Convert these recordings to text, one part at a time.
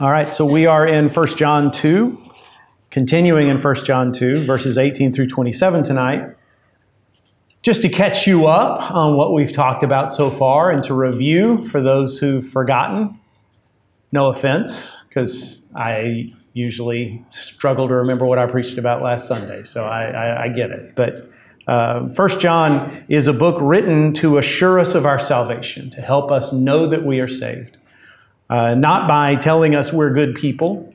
All right, so we are in 1 John 2, continuing in 1 John 2, verses 18 through 27 tonight. Just to catch you up on what we've talked about so far and to review for those who've forgotten. No offense, because I usually struggle to remember what I preached about last Sunday, so I, I, I get it. But uh, First John is a book written to assure us of our salvation, to help us know that we are saved. Uh, not by telling us we're good people,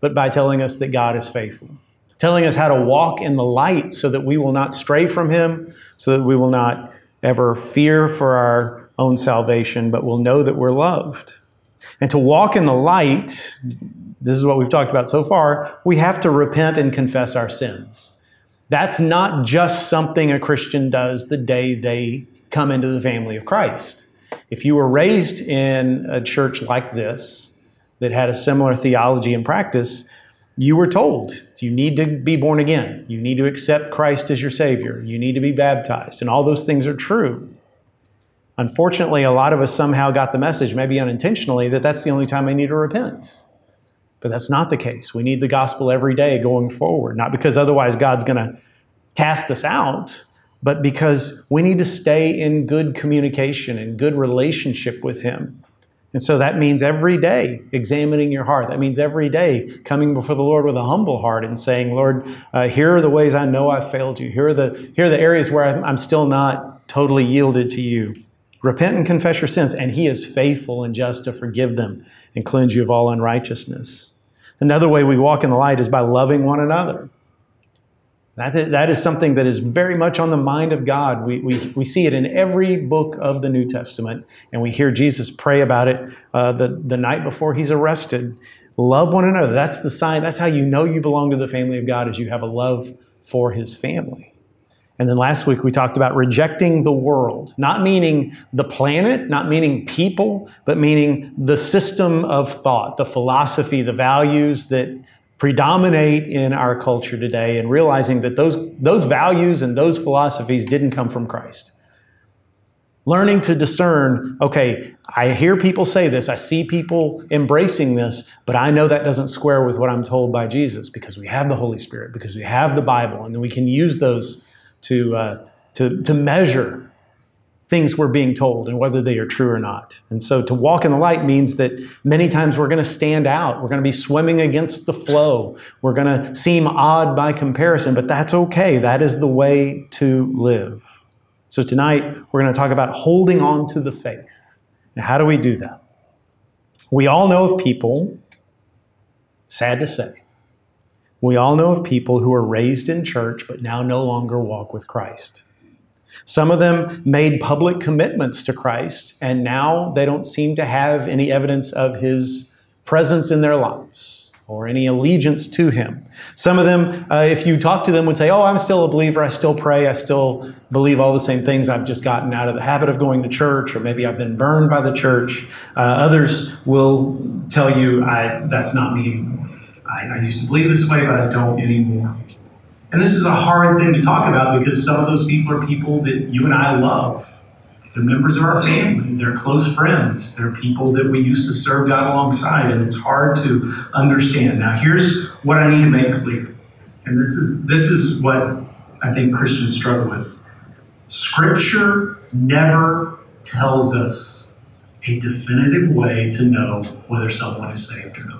but by telling us that God is faithful. Telling us how to walk in the light so that we will not stray from Him, so that we will not ever fear for our own salvation, but will know that we're loved. And to walk in the light, this is what we've talked about so far, we have to repent and confess our sins. That's not just something a Christian does the day they come into the family of Christ. If you were raised in a church like this that had a similar theology and practice, you were told you need to be born again. You need to accept Christ as your Savior. You need to be baptized. And all those things are true. Unfortunately, a lot of us somehow got the message, maybe unintentionally, that that's the only time I need to repent. But that's not the case. We need the gospel every day going forward, not because otherwise God's going to cast us out, but because we need to stay in good communication and good relationship with Him. And so that means every day examining your heart. That means every day coming before the Lord with a humble heart and saying, Lord, uh, here are the ways I know I've failed you. Here are the, here are the areas where I'm, I'm still not totally yielded to you. Repent and confess your sins, and He is faithful and just to forgive them and cleanse you of all unrighteousness. Another way we walk in the light is by loving one another. That is, that is something that is very much on the mind of God. We, we, we see it in every book of the New Testament, and we hear Jesus pray about it uh, the, the night before he's arrested. Love one another. That's the sign. That's how you know you belong to the family of God, is you have a love for his family. And then last week we talked about rejecting the world, not meaning the planet, not meaning people, but meaning the system of thought, the philosophy, the values that predominate in our culture today and realizing that those, those values and those philosophies didn't come from Christ. Learning to discern, okay, I hear people say this, I see people embracing this, but I know that doesn't square with what I'm told by Jesus because we have the Holy Spirit, because we have the Bible, and then we can use those to, uh, to, to measure things we're being told and whether they are true or not. And so to walk in the light means that many times we're going to stand out. We're going to be swimming against the flow. We're going to seem odd by comparison, but that's okay. That is the way to live. So tonight we're going to talk about holding on to the faith. Now, how do we do that? We all know of people, sad to say, we all know of people who are raised in church but now no longer walk with Christ. Some of them made public commitments to Christ, and now they don't seem to have any evidence of his presence in their lives or any allegiance to him. Some of them, uh, if you talk to them, would say, Oh, I'm still a believer. I still pray. I still believe all the same things. I've just gotten out of the habit of going to church, or maybe I've been burned by the church. Uh, others will tell you, That's not me. I, I used to believe this way, but I don't anymore. And this is a hard thing to talk about because some of those people are people that you and I love. They're members of our family, they're close friends, they're people that we used to serve God alongside, and it's hard to understand. Now, here's what I need to make clear. And this is this is what I think Christians struggle with. Scripture never tells us a definitive way to know whether someone is saved or not.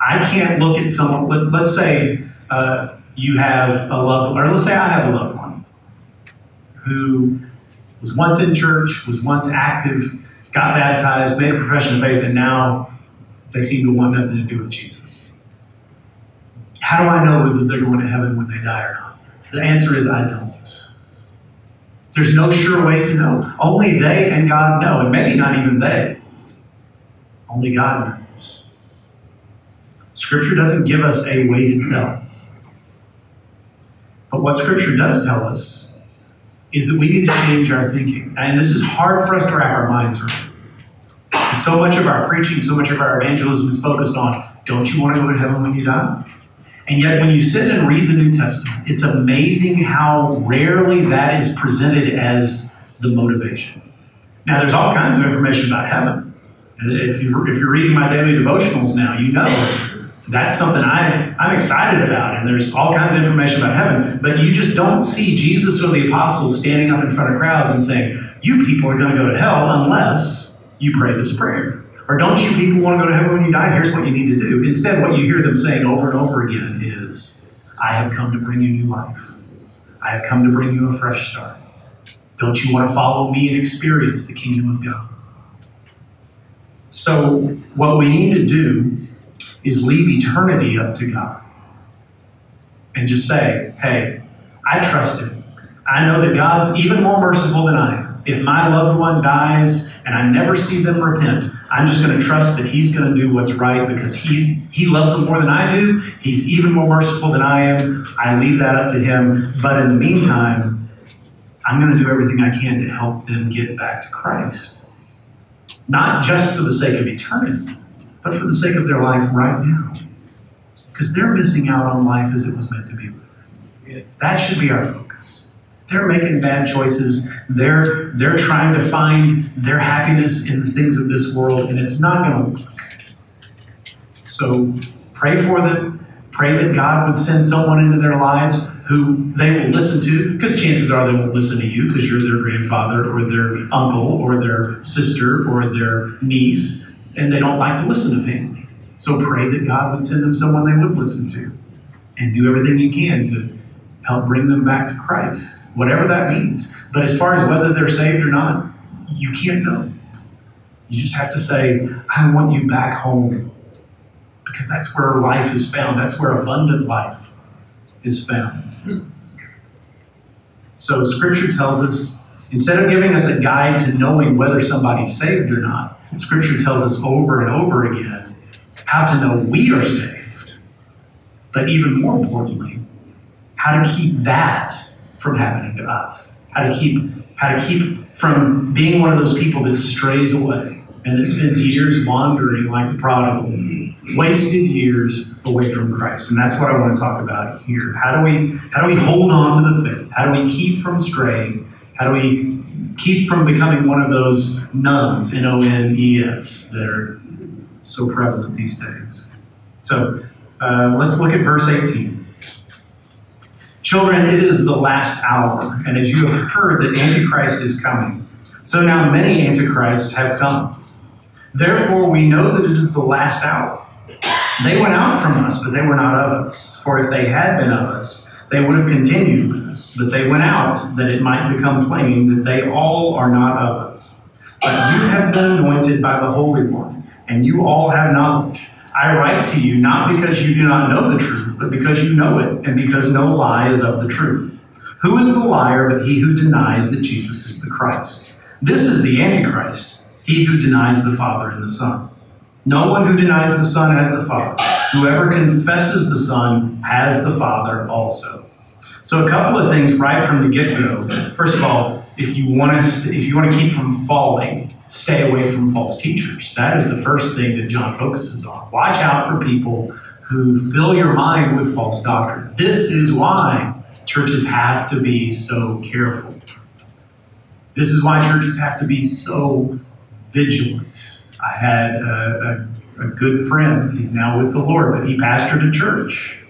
I can't look at someone, let, us say uh, you have a loved one, or let's say I have a loved one who was once in church, was once active, got baptized, made a profession of faith, and now they seem to want nothing to do with Jesus. How do I know whether they're going to heaven when they die or not? The answer is I don't. There's no sure way to know. Only they and God know, and maybe not even they. Only God knows. Scripture doesn't give us a way to tell. But what Scripture does tell us is that we need to change our thinking. And this is hard for us to wrap our minds around. So much of our preaching, so much of our evangelism is focused on don't you want to go to heaven when you die? And yet, when you sit and read the New Testament, it's amazing how rarely that is presented as the motivation. Now, there's all kinds of information about heaven. If, you're, if you're reading my daily devotionals now, you know that's something I, I'm excited about. And there's all kinds of information about heaven. But you just don't see Jesus or the apostles standing up in front of crowds and saying, You people are going to go to hell unless you pray this prayer. Or don't you people want to go to heaven when you die? Here's what you need to do. Instead, what you hear them saying over and over again is, I have come to bring you new life. I have come to bring you a fresh start. Don't you want to follow me and experience the kingdom of God? So, what we need to do is leave eternity up to God and just say, hey, I trust Him. I know that God's even more merciful than I am. If my loved one dies and I never see them repent, I'm just going to trust that He's going to do what's right because He's He loves them more than I do. He's even more merciful than I am. I leave that up to Him. But in the meantime, I'm going to do everything I can to help them get back to Christ. Not just for the sake of eternity, but for the sake of their life right now. Because they're missing out on life as it was meant to be lived. That should be our focus. They're making bad choices. They're, they're trying to find their happiness in the things of this world, and it's not going to work. So pray for them. Pray that God would send someone into their lives who they will listen to, because chances are they won't listen to you because you're their grandfather or their uncle or their sister or their niece and they don't like to listen to family. So pray that God would send them someone they would listen to and do everything you can to help bring them back to Christ, whatever that means. But as far as whether they're saved or not, you can't know. You just have to say, I want you back home. Because that's where life is found. That's where abundant life is found. So Scripture tells us, instead of giving us a guide to knowing whether somebody's saved or not, Scripture tells us over and over again how to know we are saved, but even more importantly, how to keep that from happening to us. How to keep how to keep from being one of those people that strays away and that spends years wandering like the prodigal, wasted years away from Christ. And that's what I want to talk about here. How do we how do we hold on to the faith? How do we keep from straying? How do we keep from becoming one of those nones, N O N E S, that are so prevalent these days. So uh, let's look at verse 18. Children, it is the last hour, and as you have heard that Antichrist is coming, so now many Antichrists have come. Therefore, we know that it is the last hour. They went out from us, but they were not of us. For if they had been of us, they would have continued with us, but they went out that it might become plain that they all are not of us. But you have been anointed by the Holy One, and you all have knowledge. I write to you not because you do not know the truth, but because you know it, and because no lie is of the truth. Who is the liar but he who denies that Jesus is the Christ? This is the Antichrist, he who denies the Father and the Son. No one who denies the Son has the Father. Whoever confesses the Son has the Father also. So a couple of things right from the get-go. First of all, if you want to st- if you want to keep from falling, stay away from false teachers. That is the first thing that John focuses on. Watch out for people who fill your mind with false doctrine. This is why churches have to be so careful. This is why churches have to be so vigilant I had a, a, good friend. He's now with the Lord, but he pastored a church.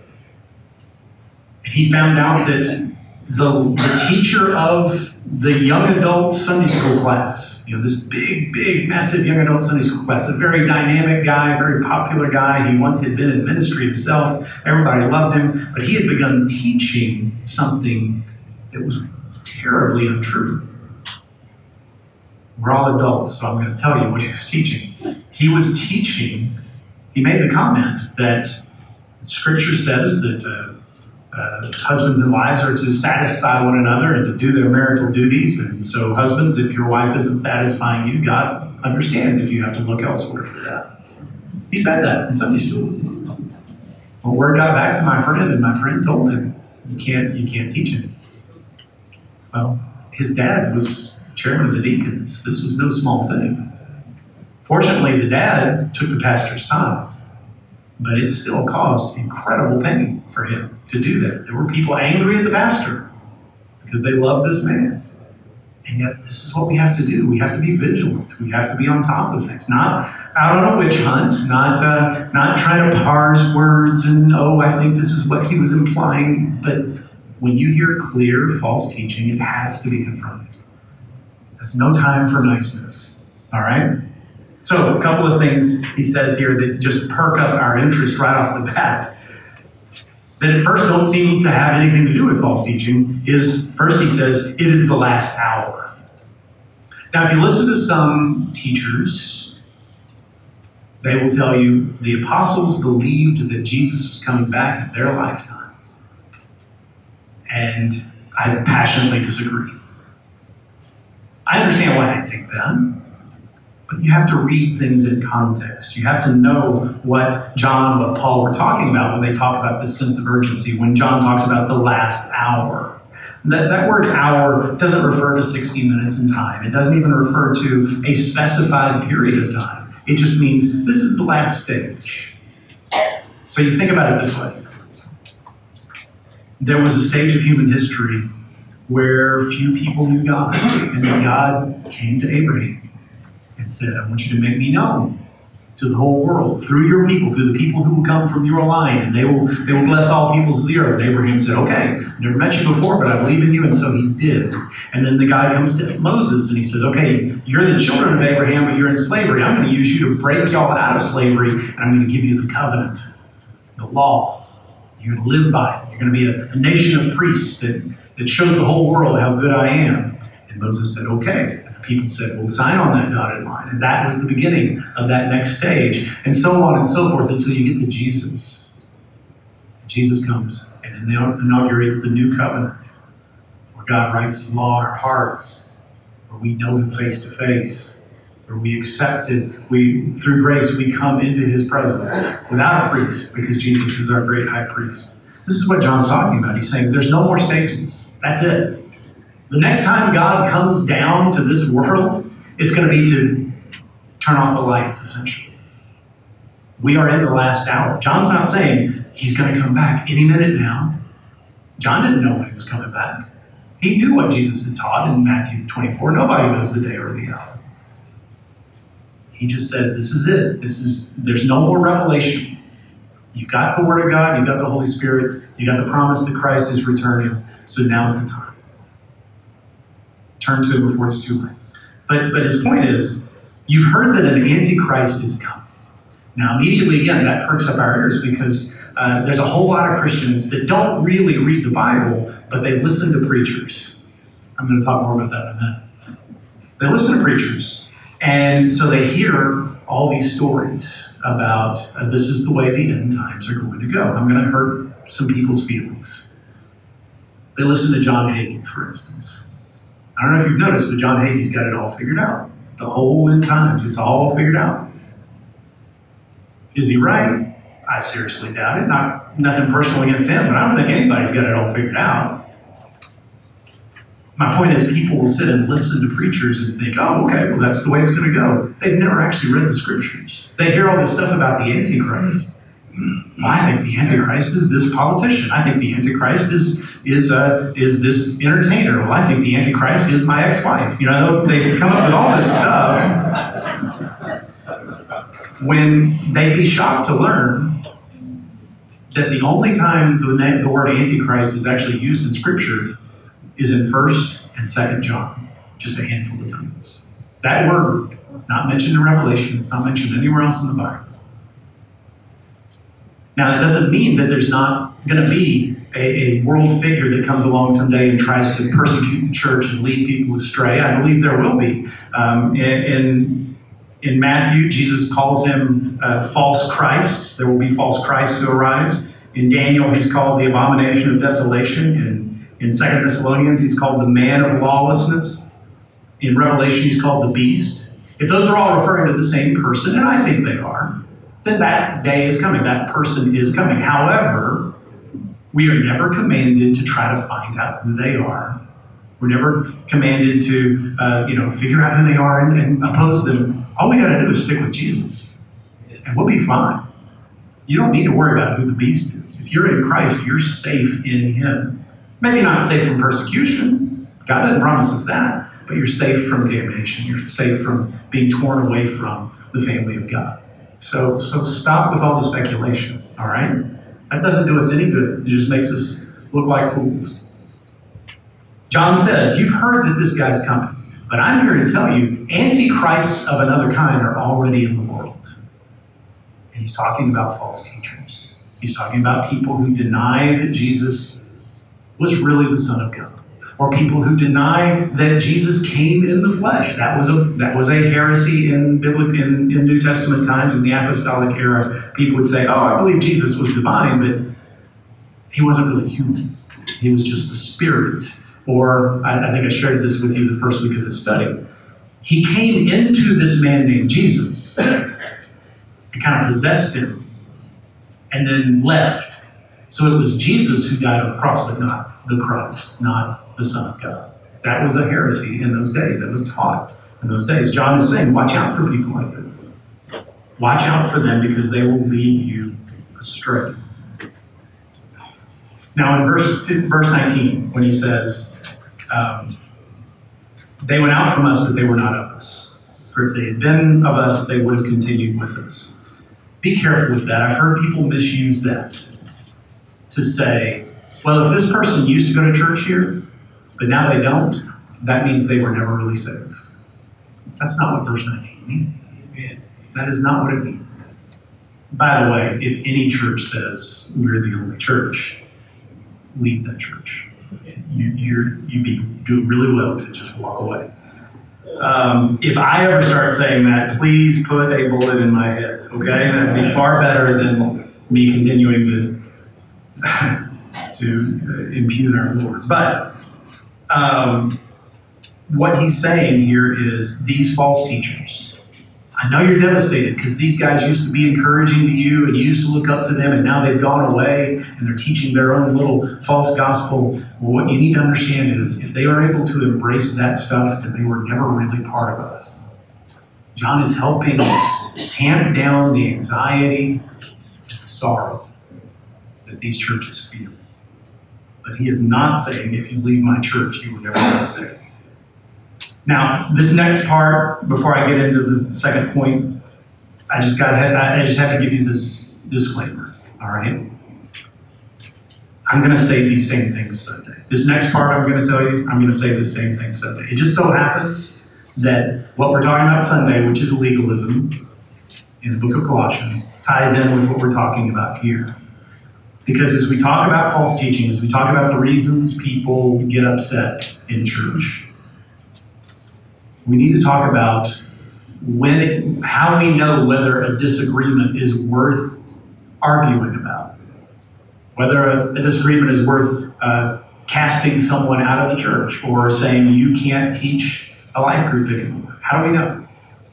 And he found out that the, the teacher of the young adult Sunday school class, you know, this big, big, massive young adult Sunday school class, a very dynamic guy, very popular guy. He once had been in ministry himself. Everybody loved him, but he had begun teaching something that was terribly untrue. We're all adults, so I'm going to tell you what he was teaching. He was teaching, he made the comment that Scripture says that uh, uh, husbands and wives are to satisfy one another and to do their marital duties. And so, husbands, if your wife isn't satisfying you, God understands if you have to look elsewhere for that. He said that in Sunday school. Well, word got back to my friend, and my friend told him, "You can't, you can't teach him." Well, his dad was chairman of the deacons. This was no small thing. Fortunately, the dad took the pastor's side, but it still caused incredible pain for him to do that. There were people angry at the pastor because they loved this man. And yet, this is what we have to do. We have to be vigilant. We have to be on top of things, not out on a witch hunt, not uh, not trying to parse words and oh, I think this is what he was implying. But when you hear clear false teaching, it has to be confronted. There's no time for niceness. All right. So, a couple of things he says here that just perk up our interest right off the bat that at first don't seem to have anything to do with false teaching is first he says, it is the last hour. Now, if you listen to some teachers, they will tell you the apostles believed that Jesus was coming back in their lifetime. And I passionately disagree. I understand why they think that. But you have to read things in context. You have to know what John, what Paul were talking about when they talk about this sense of urgency, when John talks about the last hour. That, that word hour doesn't refer to 60 minutes in time. It doesn't even refer to a specified period of time. It just means this is the last stage. So you think about it this way there was a stage of human history where few people knew God, and then God came to Abraham and said, I want you to make me known to the whole world through your people, through the people who will come from your line, and they will they will bless all peoples of the earth. And Abraham said, Okay, I've never met you before, but I believe in you, and so he did. And then the guy comes to Moses and he says, Okay, you're the children of Abraham, but you're in slavery. I'm going to use you to break y'all out of slavery, and I'm going to give you the covenant, the law. You're going to live by it. You're going to be a, a nation of priests that, that shows the whole world how good I am. And Moses said, Okay And the people said, well, sign on that dotted line. And that was the beginning of that next stage, and so on and so forth until you get to Jesus. Jesus comes and inaugurates the new covenant, where God writes his law in our hearts, where we know him face to face, where we accept it, we through grace we come into his presence without a priest, because Jesus is our great high priest. This is what John's talking about. He's saying there's no more stages. That's it. The next time God comes down to this world, it's going to be to turn off the lights, essentially. We are in the last hour. John's not saying he's going to come back any minute now. John didn't know when he was coming back. He knew what Jesus had taught in Matthew 24. Nobody knows the day or the hour. He just said, This is it. This is there's no more revelation. You've got the Word of God, you've got the Holy Spirit, you got the promise that Christ is returning, so now's the time. Turn to it before it's too late. But, but his point is, you've heard that an antichrist is coming. Now, immediately again, that perks up our ears because uh, there's a whole lot of Christians that don't really read the Bible, but they listen to preachers. I'm going to talk more about that in a minute. They listen to preachers, and so they hear all these stories about uh, this is the way the end times are going to go. I'm going to hurt some people's feelings. They listen to John Hagee, for instance. I don't know if you've noticed, but John Hagee's got it all figured out. The whole end times, it's all figured out. Is he right? I seriously doubt it. Not nothing personal against him, but I don't think anybody's got it all figured out. My point is, people will sit and listen to preachers and think, oh, okay, well, that's the way it's going to go. They've never actually read the scriptures. They hear all this stuff about the Antichrist. I think the Antichrist is this politician. I think the Antichrist is is uh, is this entertainer. Well, I think the Antichrist is my ex-wife. You know, they come up with all this stuff. When they'd be shocked to learn that the only time the, the word Antichrist is actually used in Scripture is in First and Second John, just a handful of times. That word is not mentioned in Revelation. It's not mentioned anywhere else in the Bible. Now, it doesn't mean that there's not going to be a, a, world figure that comes along someday and tries to persecute the church and lead people astray. I believe there will be. Um, in, in Matthew, Jesus calls him uh, false Christs. There will be false Christs who arise. In Daniel, he's called the abomination of desolation. In 2 Thessalonians, he's called the man of lawlessness. In Revelation, he's called the beast. If those are all referring to the same person, and I think they are, then that day is coming. That person is coming. However, we are never commanded to try to find out who they are. We're never commanded to, uh, you know, figure out who they are and, and oppose them. All we got to do is stick with Jesus, and we'll be fine. You don't need to worry about who the beast is. If you're in Christ, you're safe in Him. Maybe not safe from persecution. God didn't promise us that. but you're safe from damnation. You're safe from being torn away from the family of God. So, so stop with all the speculation, all right? That doesn't do us any good. It just makes us look like fools. John says, You've heard that this guy's coming, but I'm here to tell you, antichrists of another kind are already in the world. And he's talking about false teachers. He's talking about people who deny that Jesus was really the Son of God or people who deny that Jesus came in the flesh. That was a that was a heresy in biblical in, in New Testament times in the apostolic era. People would say, "Oh, I believe Jesus was divine, but he wasn't really human. He was just a spirit." Or I, I think I shared this with you the first week of this study. He came into this man named Jesus and kind of possessed him and then left. So it was Jesus who died on the cross, but not the Christ, not the Son of God. That was a heresy in those days. That was taught in those days. John is saying, watch out for people like this. Watch out for them because they will lead you astray. Now, in verse, verse 19, when he says, um, They went out from us, but they were not of us. For if they had been of us, they would have continued with us. Be careful with that. I've heard people misuse that to say, well, if this person used to go to church here, but now they don't, that means they were never really saved. That's not what verse 19 means. That is not what it means. By the way, if any church says we're the only church, leave that church. You, you're, you'd be doing really well to just walk away. Um, if I ever start saying that, please put a bullet in my head, okay? That'd be far better than me continuing to, to impugn our Lord. But um, what he's saying here is these false teachers. I know you're devastated because these guys used to be encouraging to you and you used to look up to them, and now they've gone away and they're teaching their own little false gospel. Well, what you need to understand is if they are able to embrace that stuff, then they were never really part of us. John is helping tamp down the anxiety sorrow that these churches feel. But he is not saying, if you leave my church, you will never be saved. Now, this next part, before I get into the second point, I just got I just have to give you this disclaimer. All right. I'm going to say these same things Sunday. This next part I'm going to tell you, I'm going to say the same thing Sunday. It just so happens that what we're talking about Sunday, which is legalism in the book of Colossians, ties in with what we're talking about here. Because as we talk about false teaching, as we talk about the reasons people get upset in church, we need to talk about when it, how we know whether a disagreement is worth arguing about, whether a, a disagreement is worth uh, casting someone out of the church or saying you can't teach a life group anymore. How do we know?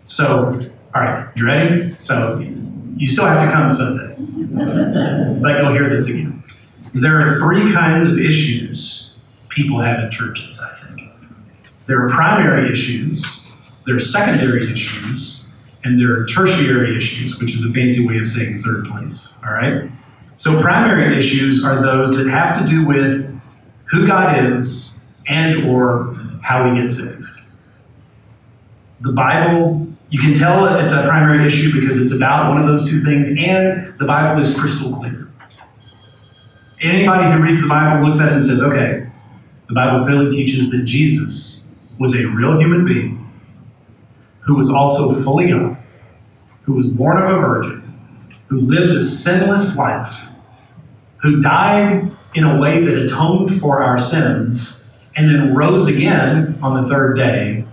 So, all right, you ready? So, you still have to come Sunday but you'll hear this again. There are three kinds of issues people have in churches, I think. There are primary issues, there are secondary issues, and there are tertiary issues, which is a fancy way of saying third place. All right? So, primary issues are those that have to do with who God is and or how we get saved. The Bible you can tell it's a primary issue because it's about one of those two things, and the Bible is crystal clear. Anybody who reads the Bible looks at it and says, okay, the Bible clearly teaches that Jesus was a real human being who was also fully God, who was born of a virgin, who lived a sinless life, who died in a way that atoned for our sins, and then rose again on the third day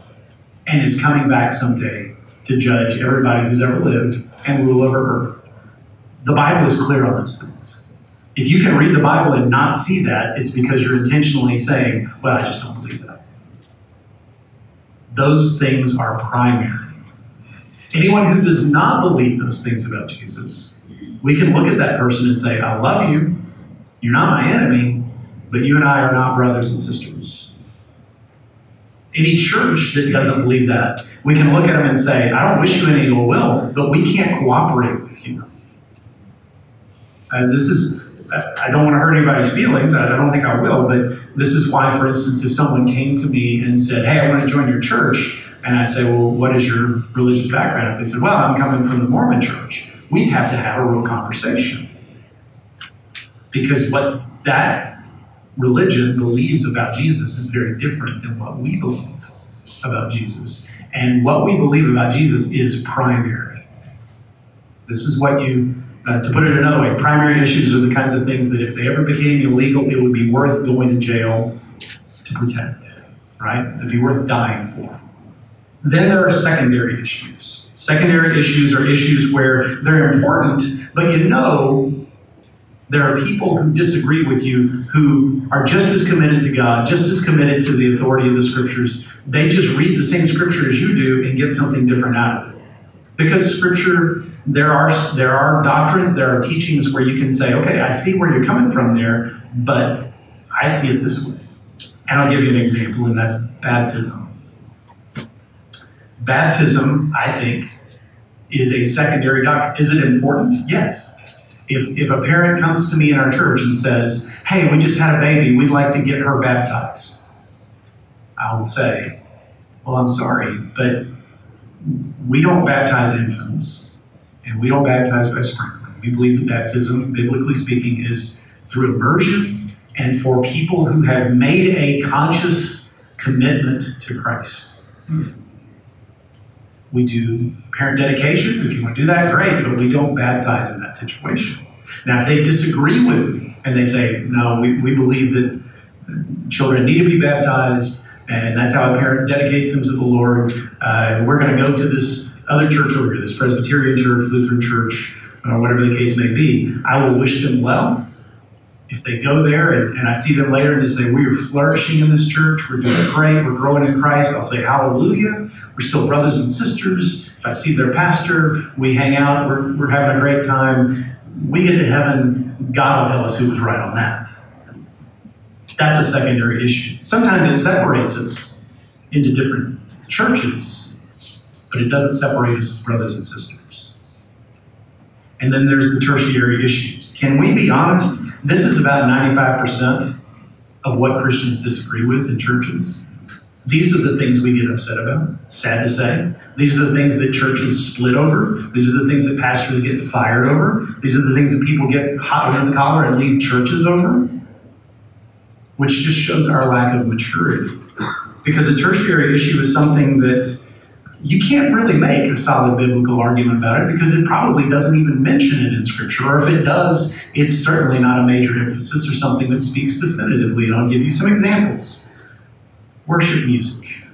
and is coming back someday to judge everybody who's ever lived and rule over earth. The Bible is clear on those things. If you can read the Bible and not see that, it's because you're intentionally saying, well, I just don't believe that. Those things are primary. Anyone who does not believe those things about Jesus, we can look at that person and say, I love you. You're not my enemy, but you and I are not brothers and sisters any church that doesn't believe that, we can look at them and say, I don't wish you any ill will, but we can't cooperate with you. And this is I don't want to hurt anybody's feelings. I don't think I will, but this is why, for instance, if someone came to me and said, Hey, I want to join your church, and I say, Well, what is your religious background? If they said, Well, I'm coming from the Mormon church, we'd have to have a real conversation. Because what that religion believes about Jesus is very different than what we believe about Jesus. And what we believe about Jesus is primary. This is what you, uh, to put it another way, primary issues are the kinds of things that if they ever became illegal, it would be worth going to jail to protect, right? It'd be worth dying for. Then there are secondary issues. Secondary issues are issues where they're important, but you know there are people who disagree with you who are just as committed to God, just as committed to the authority of the scriptures. They just read the same scripture as you do and get something different out of it. Because scripture, there are there are doctrines, there are teachings where you can say, okay, I see where you're coming from there, but I see it this way. And I'll give you an example, and that's baptism. Baptism, I think, is a secondary doctrine. Is it important? Yes if, if a parent comes to me in our church and says, Hey, we just had a baby, we'd like to get her baptized, I will say, Well, I'm sorry, but we don't baptize infants and we don't baptize by sprinkling. We believe that baptism, biblically speaking, is through immersion and for people who have made a conscious commitment to Christ. We do parent dedications. If you want to do that, great, but we don't baptize in that situation. Now, if they disagree with me and they say, no, we, we believe that children need to be baptized, and that's how a parent dedicates them to the Lord, uh, we're going to go to this other church over here, this Presbyterian church, Lutheran church, or whatever the case may be, I will wish them well if they go there and, and, I see them later and they say, We are flourishing in this church, we're doing great, we're growing in Christ, I'll say, Hallelujah. We're still brothers and sisters. If I see their pastor, we hang out, we're, we're having a great time. We get to heaven, God will tell us who was right on that. That's a secondary issue. Sometimes it separates us into different churches, but it doesn't separate us as brothers and sisters. And then there's the tertiary issues. Can we be honest? This is about 95% of what Christians disagree with in churches. These are the things we get upset about, sad to say. These are the things that churches split over. These are the things that pastors get fired over. These are the things that people get hot under the collar and leave churches over, which just shows our lack of maturity. Because a tertiary issue is something that you can't really make a solid biblical argument about it because it probably doesn't even mention it in Scripture, or if it does, it's certainly not a major emphasis or something that speaks definitively. And I'll give you some examples. Worship music.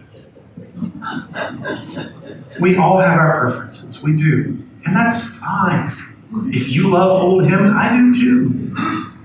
We all have our preferences, we do, and that's fine. If you love old hymns, I do too.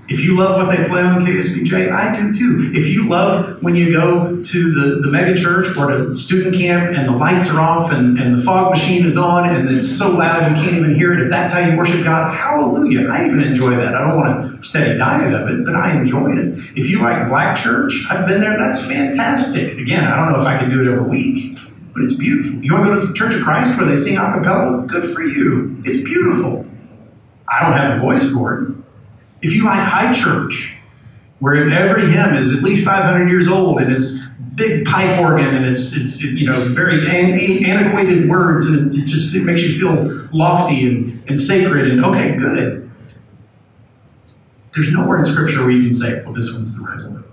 If you love what they play on KSBJ, I do too. If you love when you go to the, the mega church or to student camp and the lights are off and, and the fog machine is on and it's so loud you can't even hear it, if that's how you worship God, hallelujah. I even enjoy that. I don't want to stay a diet of it, but I enjoy it. If you like black church, I've been there, that's fantastic. Again, I don't know if I can do it every week, but it's beautiful. You want to go to the Church of Christ where they sing a cappella? Good for you. It's beautiful. I don't have a voice for it. If you like high church, where every hymn is at least 500 years old and it's big pipe organ and it's, it's you know very an- antiquated words and it just it makes you feel lofty and, and sacred and okay good. There's nowhere in scripture where you can say well this one's the right one.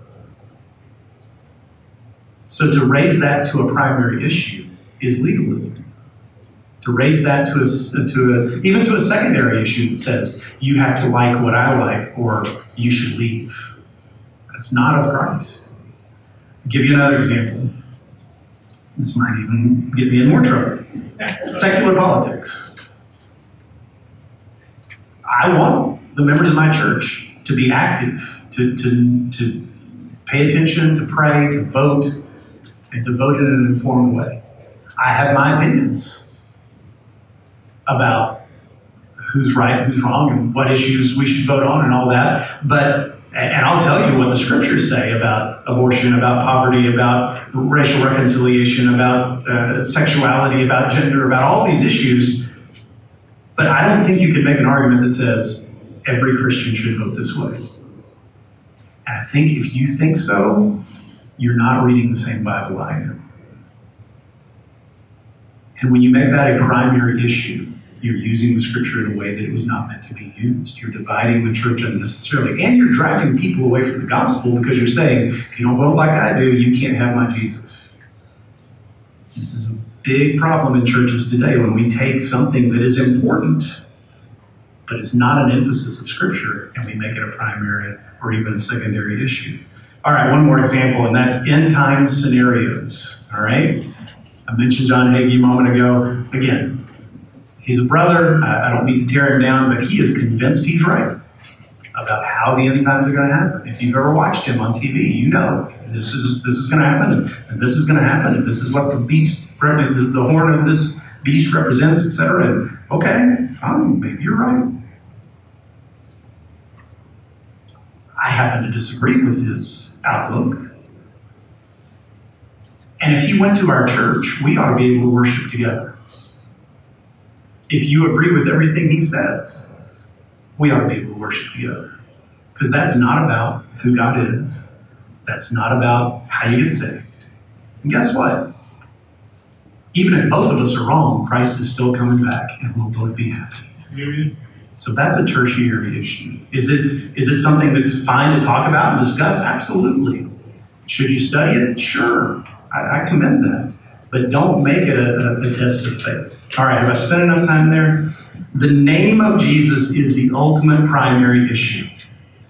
So to raise that to a primary issue is legalism to raise that to a, to a, even to a secondary issue that says you have to like what I like or you should leave. That's not of Christ. I'll give you another example. This might even get me in more trouble. Secular politics. I want the members of my church to be active, to, to, to pay attention, to pray, to vote, and to vote in an informed way. I have my opinions about who's right, who's wrong, and what issues we should vote on, and all that. But and I'll tell you what the scriptures say about abortion, about poverty, about racial reconciliation, about uh, sexuality, about gender, about all these issues. But I don't think you can make an argument that says every Christian should vote this way. And I think if you think so, you're not reading the same Bible I am. And when you make that a primary issue, you're using the scripture in a way that it was not meant to be used. You're dividing the church unnecessarily. And you're driving people away from the gospel because you're saying, if you don't vote like I do, you can't have my Jesus. This is a big problem in churches today when we take something that is important, but it's not an emphasis of scripture, and we make it a primary or even a secondary issue. All right, one more example, and that's end time scenarios. All right? I mentioned John Hagee a moment ago. Again, he's a brother. I, don't mean to tear him down, but he is convinced he's right about how the end times are going to happen. If you've ever watched him on TV, you know this is this is going to happen, and this is going to happen, and this is what the beast, the, the horn of this beast represents, etc. And okay, fine, maybe you're right. I happen to disagree with his outlook. And if he went to our church, we ought to be able to worship together. If you agree with everything he says, we ought to be able to worship together. Because that's not about who God is, that's not about how you get saved. And guess what? Even if both of us are wrong, Christ is still coming back and we'll both be happy. Amen. So that's a tertiary issue. Is it is it something that's fine to talk about and discuss? Absolutely. Should you study it? Sure. I, I commend that. But don't make it a, a, a test of faith. All right, have I spent enough time there? The name of Jesus is the ultimate primary issue.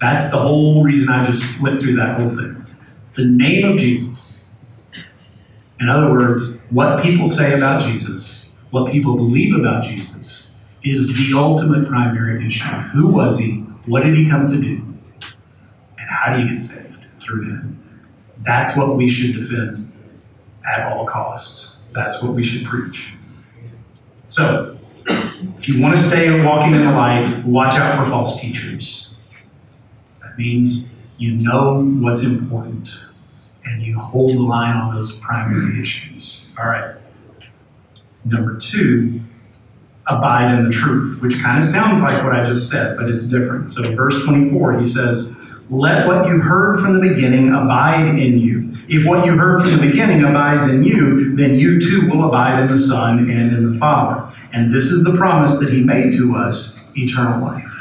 That's the whole reason I just went through that whole thing. The name of Jesus. In other words, what people say about Jesus, what people believe about Jesus, is the ultimate primary issue. Who was he? What did he come to do? And how do you get saved? Through him. That's what we should defend at all costs. That's what we should preach. So, if you want to stay walking in the light, watch out for false teachers. That means you know what's important and you hold the line on those primary issues. All right. Number two, abide in the truth, which kind of sounds like what I just said, but it's different. So, verse 24, he says, Let what you heard from the beginning abide in you. If what you heard from the beginning abides in you, then you too will abide in the Son and in the Father. And this is the promise that he made to us eternal life.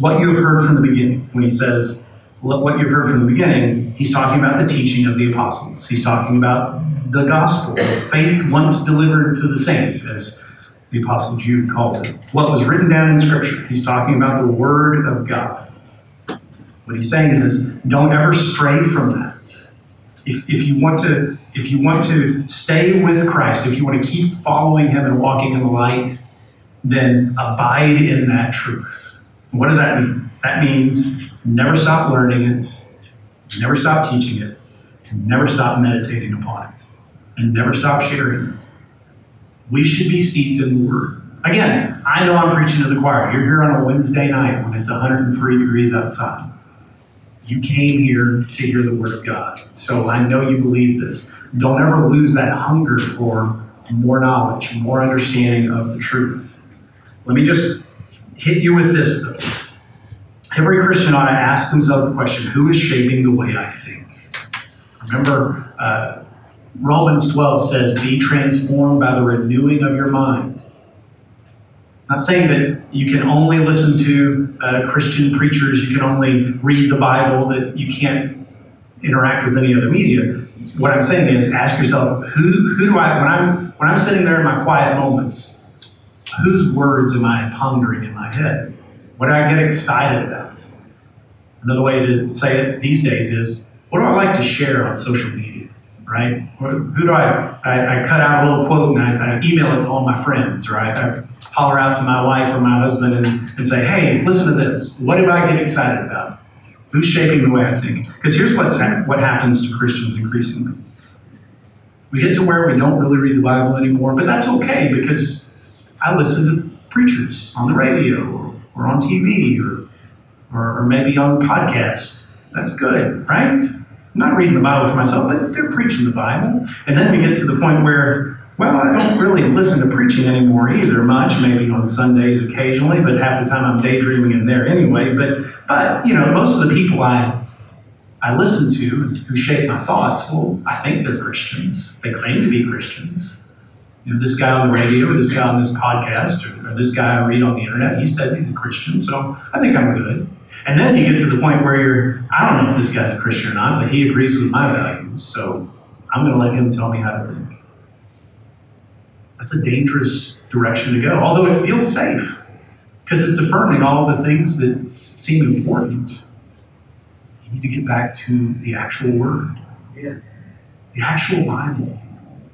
What you have heard from the beginning, when he says, what you've heard from the beginning, he's talking about the teaching of the apostles. He's talking about the gospel, the faith once delivered to the saints, as the Apostle Jude calls it. What was written down in Scripture. He's talking about the Word of God. What he's saying is, don't ever stray from that. If, if you want to, if you want to stay with Christ, if you want to keep following Him and walking in the light, then abide in that truth. what does that mean? That means never stop learning it, never stop teaching it, and never stop meditating upon it and never stop sharing it. We should be steeped in the Word. Again, I know I'm preaching to the choir. You're here on a Wednesday night when it's 103 degrees outside. You came here to hear the Word of God. So I know you believe this. Don't ever lose that hunger for more knowledge, more understanding of the truth. Let me just hit you with this, though. Every Christian ought to ask themselves the question who is shaping the way I think? Remember, uh, Romans 12 says, Be transformed by the renewing of your mind. Not saying that you can only listen to uh, Christian preachers, you can only read the Bible, that you can't interact with any other media. What I'm saying is ask yourself, who, who do I, when I'm, when I'm sitting there in my quiet moments, whose words am I pondering in my head? What do I get excited about? Another way to say it these days is, what do I like to share on social media? Right? Who do I, I, I cut out a little quote and I, I, email it to all my friends, right? I holler out to my wife or my husband and, and say, hey, listen to this. What do I get excited about? Who's shaping the way I think? Because here's what's ha- what happens to Christians increasingly. We get to where we don't really read the Bible anymore, but that's okay because I listen to preachers on the radio or, or on TV or, or, or maybe on podcasts. That's good, right? I'm not reading the Bible for myself, but they're preaching the Bible. And then we get to the point where Well, I don't really listen to preaching anymore either, much, maybe on Sundays occasionally, but half the time I'm daydreaming in there anyway. But, but you know, most of the people I, I listen to who shape my thoughts, well, I think they're Christians. They claim to be Christians. You know, this guy on the radio, or this guy on this podcast, or, or this guy I read on the internet, he says he's a Christian, so I think I'm good. And then you get to the point where you're, I don't know if this guy's a Christian or not, but he agrees with my values, so I'm going to let him tell me how to think. That's a dangerous direction to go, although it feels safe because it's affirming all the things that seem important. You need to get back to the actual Word, Yeah. the actual Bible.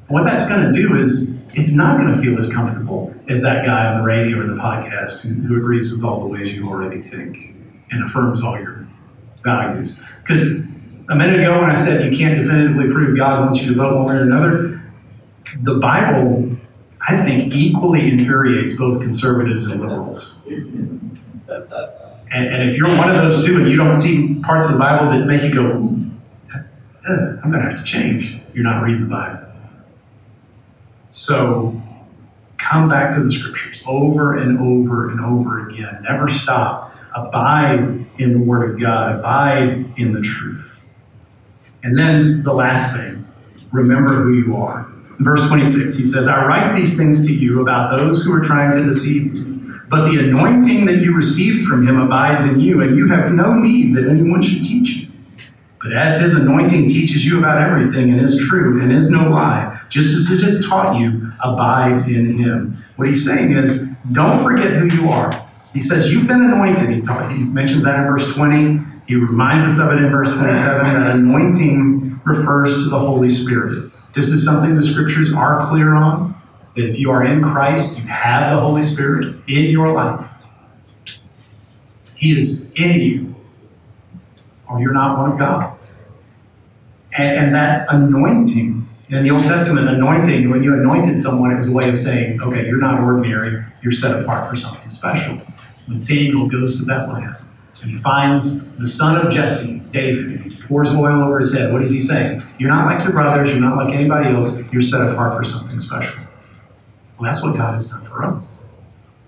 What that's going to do is it's not going to feel as comfortable as that guy on the radio or the podcast who, who agrees with all the ways you already think and affirms all your values. Because a minute ago, when I said you can't definitively prove God wants you to vote one way or another, the Bible, I think, equally infuriates both conservatives and liberals. And, and if you're one of those two and you don't see parts of the Bible that make you go, uh, I'm going to have to change, you're not reading the Bible. So come back to the scriptures over and over and over again. Never stop. Abide in the Word of God, abide in the truth. And then the last thing remember who you are. In verse 26, he says, I write these things to you about those who are trying to deceive you. But the anointing that you received from him abides in you, and you have no need that anyone should teach you. But as his anointing teaches you about everything and is true and is no lie, just as it has taught you, abide in him. What he's saying is, don't forget who you are. He says, You've been anointed. He, taught, he mentions that in verse 20. He reminds us of it in verse 27. That anointing refers to the Holy Spirit. This is something the scriptures are clear on that if you are in Christ, you have the Holy Spirit in your life. He is in you, or you're not one of God's. And, and that anointing, in the Old Testament, anointing, when you anointed someone, it was a way of saying, okay, you're not ordinary, you're set apart for something special. When Samuel goes to Bethlehem and he finds the son of Jesse, David, and he pours oil over his head, what is he saying? You're not like your brothers, you're not like anybody else, you're set apart for something special. Well, that's what God has done for us.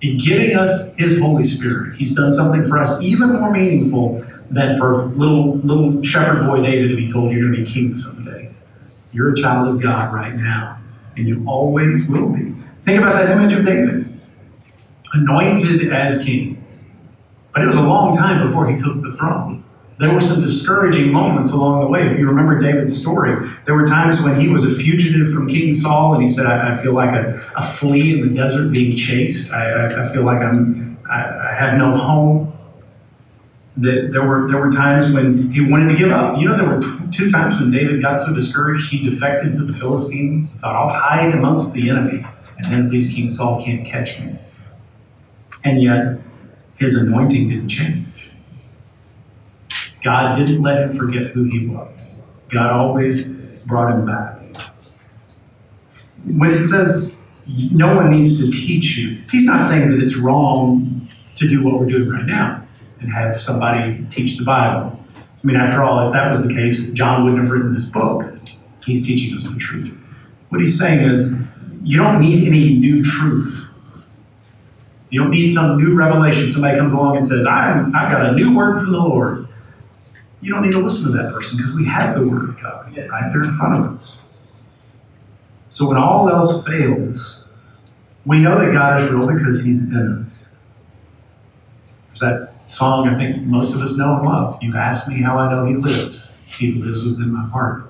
In giving us His Holy Spirit, He's done something for us even more meaningful than for little little shepherd boy David to be told you're going to be king someday. You're a child of God right now, and you always will be. Think about that image of David, anointed as king. But it was a long time before he took the throne. There were some discouraging moments along the way. If you remember David's story, there were times when he was a fugitive from King Saul, and he said, "I, I feel like a, a flea in the desert being chased. I, I, I feel like I'm, I, have no home." There were there were times when he wanted to give up. You know, there were two times when David got so discouraged he defected to the Philistines. Thought, "I'll hide amongst the enemy, and then at least King Saul can't catch me." And yet, his anointing didn't change. God didn't let him forget who he was. God always brought him back. When it says no one needs to teach you, he's not saying that it's wrong to do what we're doing right now and have somebody teach the Bible. I mean, after all, if that was the case, John wouldn't have written this book. He's teaching us the truth. What he's saying is, you don't need any new truth. You don't need some new revelation. Somebody comes along and says, I've, got a new word from the Lord. You don't need to listen to that person because we have the Word of God right there in front of us. So when all else fails, we know that God is real because He's in us. There's that song I think most of us know and love. You ask me how I know He lives. He lives within my heart.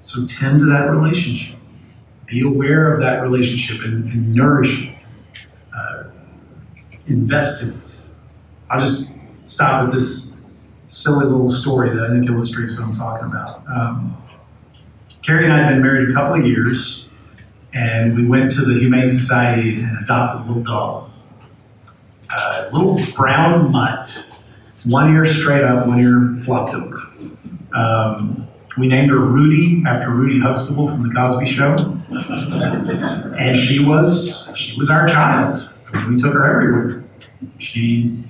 So tend to that relationship. Be aware of that relationship and, and nourish it. Uh, invest in it. I'll just stop with this silly little story that I think illustrates what I'm talking about. Um, Carrie and I had been married a couple of years, and we went to the Humane Society and adopted a little dog. A little brown mutt, one ear straight up, one ear flopped over. Um, we named her Rudy after Rudy Huxtable from the Cosby Show, and she was she was our child. We took her everywhere. She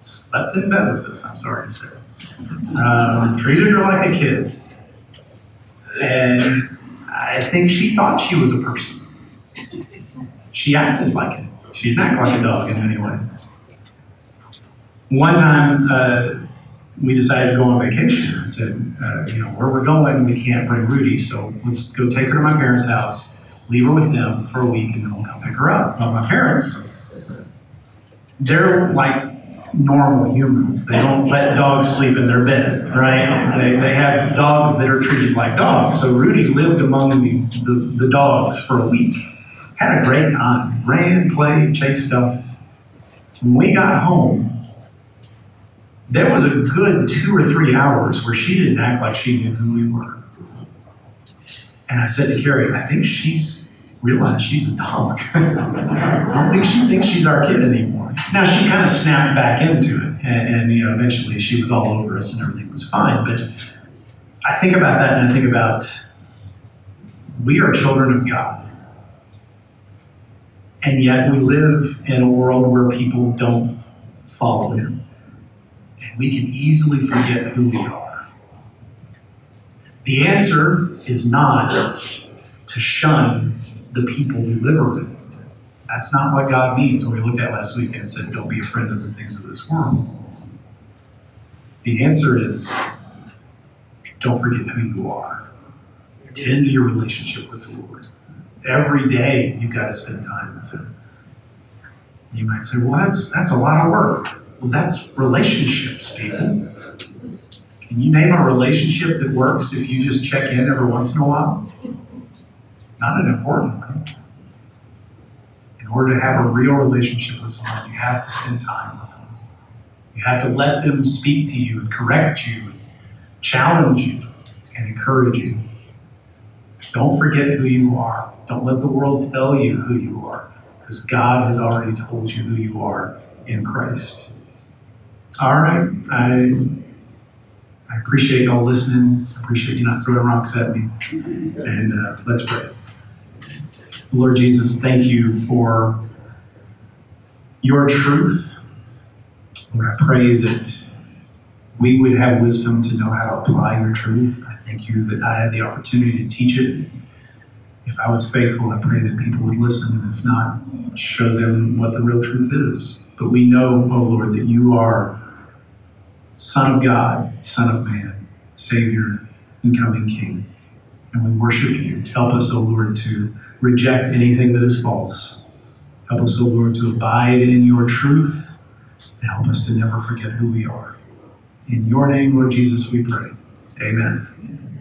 slept in bed with us, I'm sorry to say. Um, treated her like a kid. And I think she thought she was a person. She acted like it. She didn't act like a dog in many ways. One time, uh, we decided to go on vacation. I said, uh, you know, where we're going, we can't bring Rudy, so let's go take her to my parents' house, leave her with them for a week, and then we'll come pick her up. Well, my parents, they're like normal humans. They don't let dogs sleep in their bed, right? They, they have dogs that are treated like dogs. So Rudy lived among the, the, the dogs for a week. Had a great time. Ran, played, chased stuff. When we got home, there was a good two or three hours where she didn't act like she knew who we were. And I said to Carrie, I think she's realized she's a dog. I don't think she thinks she's our kid anymore. Now she kind of snapped back into it, and, and you know, eventually she was all over us and everything was fine. But I think about that and I think about we are children of God. And yet we live in a world where people don't follow him. And we can easily forget who we are. The answer is not to shun the people we live around. That's not what God means when we looked at last week and said, don't be a friend of the things of this world. The answer is don't forget who you are. Tend to your relationship with the Lord. Every day you've got to spend time with Him. You might say, well, that's, that's a lot of work. Well, that's relationships, people. Can you name a relationship that works if you just check in every once in a while? Not an important one. In order to have a real relationship with someone, you have to spend time with them. You have to let them speak to you and correct you, and challenge you, and encourage you. Don't forget who you are. Don't let the world tell you who you are, because God has already told you who you are in Christ. All right. I, I appreciate y'all listening. I appreciate you not throwing rocks at me. And uh, let's pray. Lord Jesus, thank you for your truth. Lord, I pray that we would have wisdom to know how to apply your truth. I thank you that I had the opportunity to teach it. If I was faithful, I pray that people would listen, and if not, show them what the real truth is. But we know, oh Lord, that you are Son of God, Son of Man, Savior, and coming King. And we worship you. Help us, O Lord, to reject anything that is false. Help us, O Lord, to abide in your truth. And help us to never forget who we are. In your name, Lord Jesus, we pray. Amen.